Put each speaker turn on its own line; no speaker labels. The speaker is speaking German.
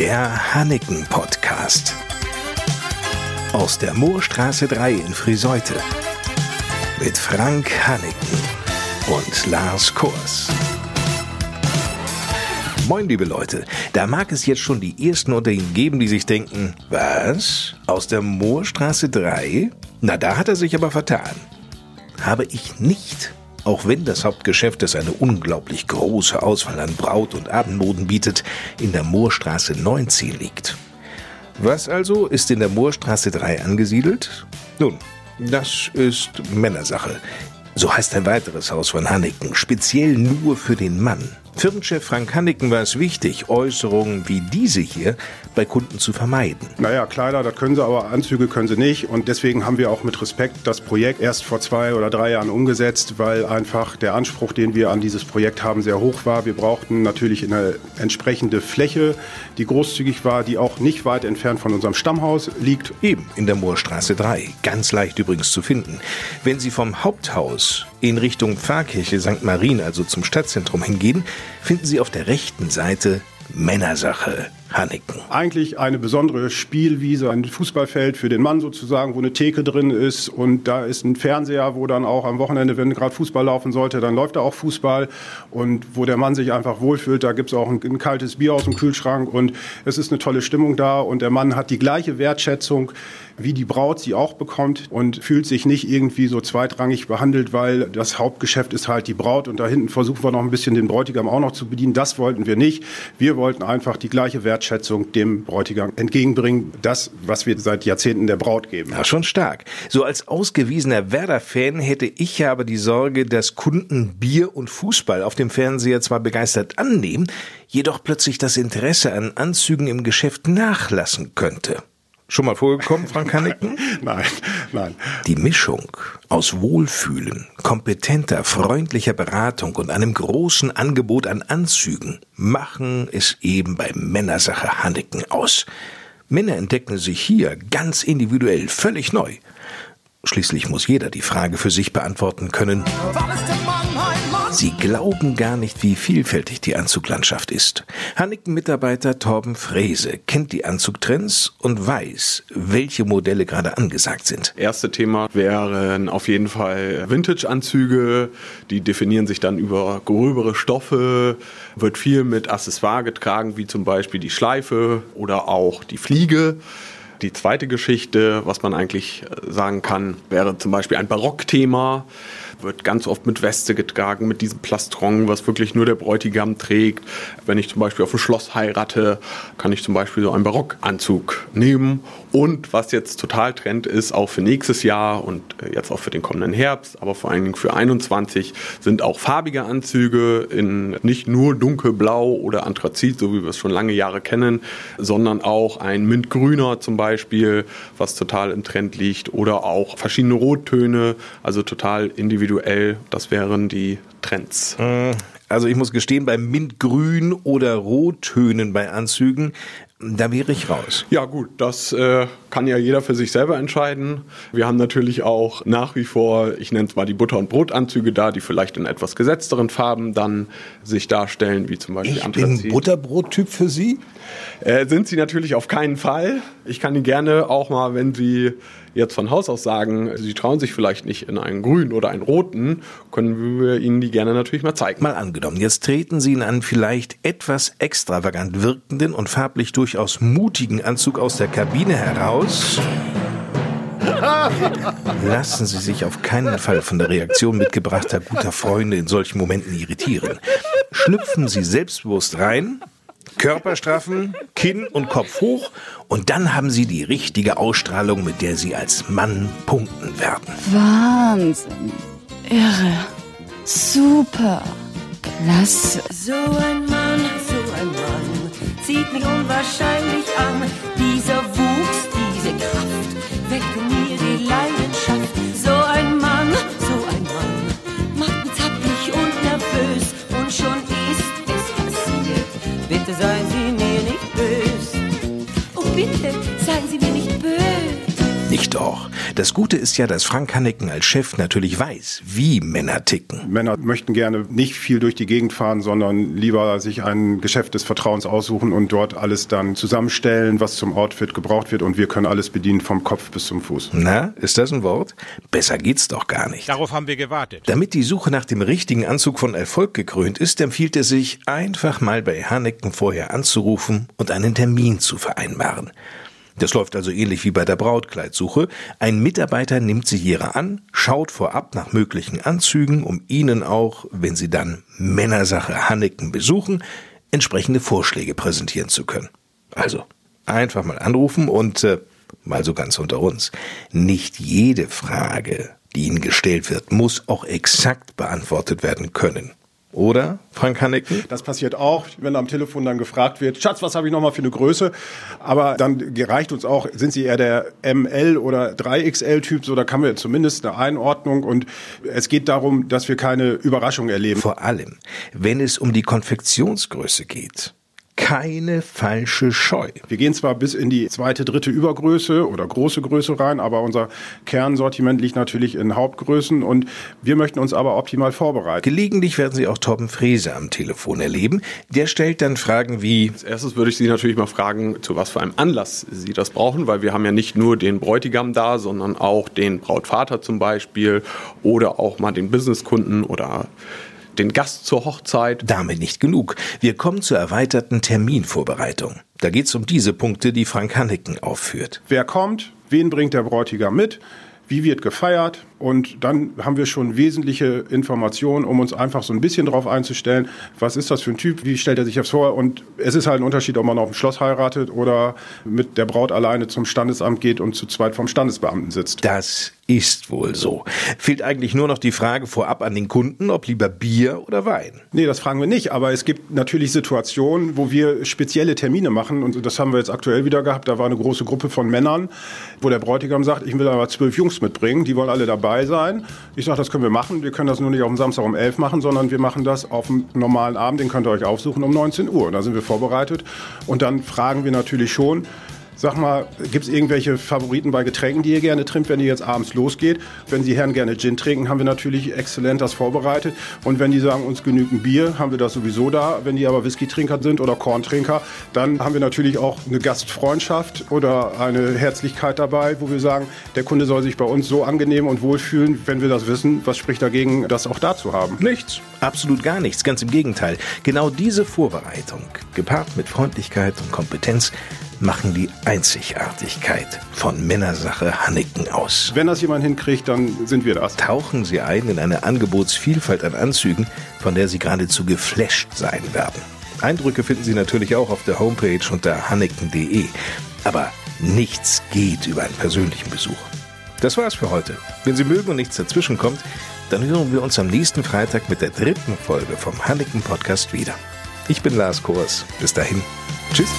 Der Hanneken Podcast. Aus der Moorstraße 3 in Friseute. Mit Frank Hanneken und Lars Kors. Moin, liebe Leute. Da mag es jetzt schon die ersten unter Ihnen geben, die sich denken, was? Aus der Moorstraße 3? Na, da hat er sich aber vertan. Habe ich nicht. Auch wenn das Hauptgeschäft, das eine unglaublich große Auswahl an Braut- und Abendmoden bietet, in der Moorstraße 19 liegt. Was also ist in der Moorstraße 3 angesiedelt? Nun, das ist Männersache. So heißt ein weiteres Haus von Hanneken, speziell nur für den Mann. Firmenchef Frank Hanneken war es wichtig, Äußerungen wie diese hier bei Kunden zu vermeiden.
Naja, Kleider, das können sie, aber Anzüge können sie nicht. Und deswegen haben wir auch mit Respekt das Projekt erst vor zwei oder drei Jahren umgesetzt, weil einfach der Anspruch, den wir an dieses Projekt haben, sehr hoch war. Wir brauchten natürlich eine entsprechende Fläche, die großzügig war, die auch nicht weit entfernt von unserem Stammhaus liegt.
Eben in der Moorstraße 3. Ganz leicht übrigens zu finden. Wenn Sie vom Haupthaus in Richtung Pfarrkirche St. Marien, also zum Stadtzentrum hingehen, finden Sie auf der rechten Seite Männersache Hanneken.
Eigentlich eine besondere Spielwiese, ein Fußballfeld für den Mann sozusagen, wo eine Theke drin ist und da ist ein Fernseher, wo dann auch am Wochenende, wenn gerade Fußball laufen sollte, dann läuft da auch Fußball und wo der Mann sich einfach wohlfühlt, da gibt es auch ein, ein kaltes Bier aus dem Kühlschrank und es ist eine tolle Stimmung da und der Mann hat die gleiche Wertschätzung, wie die Braut sie auch bekommt und fühlt sich nicht irgendwie so zweitrangig behandelt, weil das Hauptgeschäft ist halt die Braut und da hinten versuchen wir noch ein bisschen den Bräutigam auch noch zu bedienen. Das wollten wir nicht. Wir wollten einfach die gleiche Wertschätzung dem Bräutigam entgegenbringen. Das, was wir seit Jahrzehnten der Braut geben.
Ja, schon stark. So als ausgewiesener Werder-Fan hätte ich aber die Sorge, dass Kunden Bier und Fußball auf dem Fernseher zwar begeistert annehmen, jedoch plötzlich das Interesse an Anzügen im Geschäft nachlassen könnte. Schon mal vorgekommen, Frank Hanneken?
nein, nein.
Die Mischung aus Wohlfühlen, kompetenter, freundlicher Beratung und einem großen Angebot an Anzügen machen es eben bei Männersache Hanneken aus. Männer entdecken sich hier ganz individuell, völlig neu. Schließlich muss jeder die Frage für sich beantworten können. Sie glauben gar nicht, wie vielfältig die Anzuglandschaft ist. Hanneken-Mitarbeiter Torben Frese kennt die Anzugtrends und weiß, welche Modelle gerade angesagt sind.
Erste Thema wären auf jeden Fall Vintage-Anzüge. Die definieren sich dann über gröbere Stoffe, wird viel mit Accessoire getragen, wie zum Beispiel die Schleife oder auch die Fliege. Die zweite Geschichte, was man eigentlich sagen kann, wäre zum Beispiel ein Barockthema wird ganz oft mit Weste getragen, mit diesem Plastron, was wirklich nur der Bräutigam trägt. Wenn ich zum Beispiel auf ein Schloss heirate, kann ich zum Beispiel so einen Barockanzug nehmen. Und was jetzt total Trend ist, auch für nächstes Jahr und äh, jetzt auch für den kommenden Herbst, aber vor allen Dingen für 21, sind auch farbige Anzüge in nicht nur dunkelblau oder Anthrazit, so wie wir es schon lange Jahre kennen, sondern auch ein Mintgrüner zum Beispiel, was total im Trend liegt, oder auch verschiedene Rottöne, also total individuell individuell. Das wären die Trends.
Äh, also ich muss gestehen, bei Mintgrün oder Rottönen bei Anzügen, da wäre ich raus.
Ja gut, das äh, kann ja jeder für sich selber entscheiden. Wir haben natürlich auch nach wie vor, ich nenne es mal die Butter- und Brotanzüge da, die vielleicht in etwas gesetzteren Farben dann sich darstellen, wie zum Beispiel
ich Anthrazit. bin Butterbrottyp für Sie?
Äh, sind Sie natürlich auf keinen Fall. Ich kann Ihnen gerne auch mal, wenn Sie jetzt von Haus aus sagen, Sie trauen sich vielleicht nicht in einen grünen oder einen roten, können wir Ihnen die gerne natürlich mal zeigen.
Mal angenommen, jetzt treten Sie in einen vielleicht etwas extravagant wirkenden und farblich durchaus mutigen Anzug aus der Kabine heraus. Lassen Sie sich auf keinen Fall von der Reaktion mitgebrachter guter Freunde in solchen Momenten irritieren. Schlüpfen Sie selbstbewusst rein, Körper straffen, Kinn und Kopf hoch und dann haben Sie die richtige Ausstrahlung, mit der Sie als Mann punkten werden.
Wahnsinn. Irre. Super. Klasse.
So ein Mann, so ein Mann, zieht mich unwahrscheinlich an. Dieser Bitte seien Sie mir nicht böse. Oh, bitte, seien Sie mir nicht böse.
Nicht doch. Das Gute ist ja, dass Frank Hanneken als Chef natürlich weiß, wie Männer ticken.
Männer möchten gerne nicht viel durch die Gegend fahren, sondern lieber sich ein Geschäft des Vertrauens aussuchen und dort alles dann zusammenstellen, was zum Outfit gebraucht wird und wir können alles bedienen vom Kopf bis zum Fuß.
Na, ist das ein Wort? Besser geht's doch gar nicht.
Darauf haben wir gewartet.
Damit die Suche nach dem richtigen Anzug von Erfolg gekrönt ist, empfiehlt es sich, einfach mal bei Hanneken vorher anzurufen und einen Termin zu vereinbaren. Das läuft also ähnlich wie bei der Brautkleidsuche. Ein Mitarbeiter nimmt sie ihre an, schaut vorab nach möglichen Anzügen, um ihnen auch, wenn sie dann Männersache Hanneken besuchen, entsprechende Vorschläge präsentieren zu können. Also einfach mal anrufen und äh, mal so ganz unter uns. Nicht jede Frage, die Ihnen gestellt wird, muss auch exakt beantwortet werden können. Oder, Frank Hanneken?
Das passiert auch, wenn am Telefon dann gefragt wird, Schatz, was habe ich nochmal für eine Größe? Aber dann gereicht uns auch, sind Sie eher der ML oder 3XL-Typ, so da kann wir zumindest eine Einordnung und es geht darum, dass wir keine Überraschung erleben.
Vor allem, wenn es um die Konfektionsgröße geht keine falsche Scheu.
Wir gehen zwar bis in die zweite, dritte Übergröße oder große Größe rein, aber unser Kernsortiment liegt natürlich in Hauptgrößen und wir möchten uns aber optimal vorbereiten.
Gelegentlich werden Sie auch Torben Frese am Telefon erleben. Der stellt dann Fragen wie...
Als erstes würde ich Sie natürlich mal fragen, zu was für einem Anlass Sie das brauchen, weil wir haben ja nicht nur den Bräutigam da, sondern auch den Brautvater zum Beispiel oder auch mal den Businesskunden oder den Gast zur Hochzeit.
Damit nicht genug. Wir kommen zur erweiterten Terminvorbereitung. Da geht es um diese Punkte, die Frank Hanneken aufführt.
Wer kommt? Wen bringt der Bräutigam mit? Wie wird gefeiert? Und dann haben wir schon wesentliche Informationen, um uns einfach so ein bisschen darauf einzustellen, was ist das für ein Typ, wie stellt er sich das vor. Und es ist halt ein Unterschied, ob man auf dem Schloss heiratet oder mit der Braut alleine zum Standesamt geht und zu zweit vom Standesbeamten sitzt.
Das ist wohl so. Fehlt eigentlich nur noch die Frage vorab an den Kunden, ob lieber Bier oder Wein.
Nee, das fragen wir nicht. Aber es gibt natürlich Situationen, wo wir spezielle Termine machen. Und das haben wir jetzt aktuell wieder gehabt. Da war eine große Gruppe von Männern, wo der Bräutigam sagt, ich will aber zwölf Jungs mitbringen. Die wollen alle dabei sein. Ich sage, das können wir machen. Wir können das nur nicht auf dem Samstag um 11 machen, sondern wir machen das auf dem normalen Abend. Den könnt ihr euch aufsuchen um 19 Uhr. Da sind wir vorbereitet. Und dann fragen wir natürlich schon, Sag mal, gibt es irgendwelche Favoriten bei Getränken, die ihr gerne trinkt, wenn ihr jetzt abends losgeht? Wenn Sie Herren gerne Gin trinken, haben wir natürlich exzellent das vorbereitet. Und wenn die sagen, uns genügend Bier, haben wir das sowieso da. Wenn die aber Whisky-Trinker sind oder Korntrinker, dann haben wir natürlich auch eine Gastfreundschaft oder eine Herzlichkeit dabei, wo wir sagen, der Kunde soll sich bei uns so angenehm und wohlfühlen, wenn wir das wissen. Was spricht dagegen, das auch da zu haben?
Nichts. Absolut gar nichts. Ganz im Gegenteil. Genau diese Vorbereitung, gepaart mit Freundlichkeit und Kompetenz, machen die Einzigartigkeit von Männersache Hanneken aus.
Wenn das jemand hinkriegt, dann sind wir das.
Tauchen Sie ein in eine Angebotsvielfalt an Anzügen, von der Sie geradezu geflasht sein werden. Eindrücke finden Sie natürlich auch auf der Homepage unter hanneken.de. Aber nichts geht über einen persönlichen Besuch. Das war's für heute. Wenn Sie mögen und nichts dazwischen kommt, dann hören wir uns am nächsten Freitag mit der dritten Folge vom Hanneken Podcast wieder. Ich bin Lars Kors. Bis dahin. Tschüss.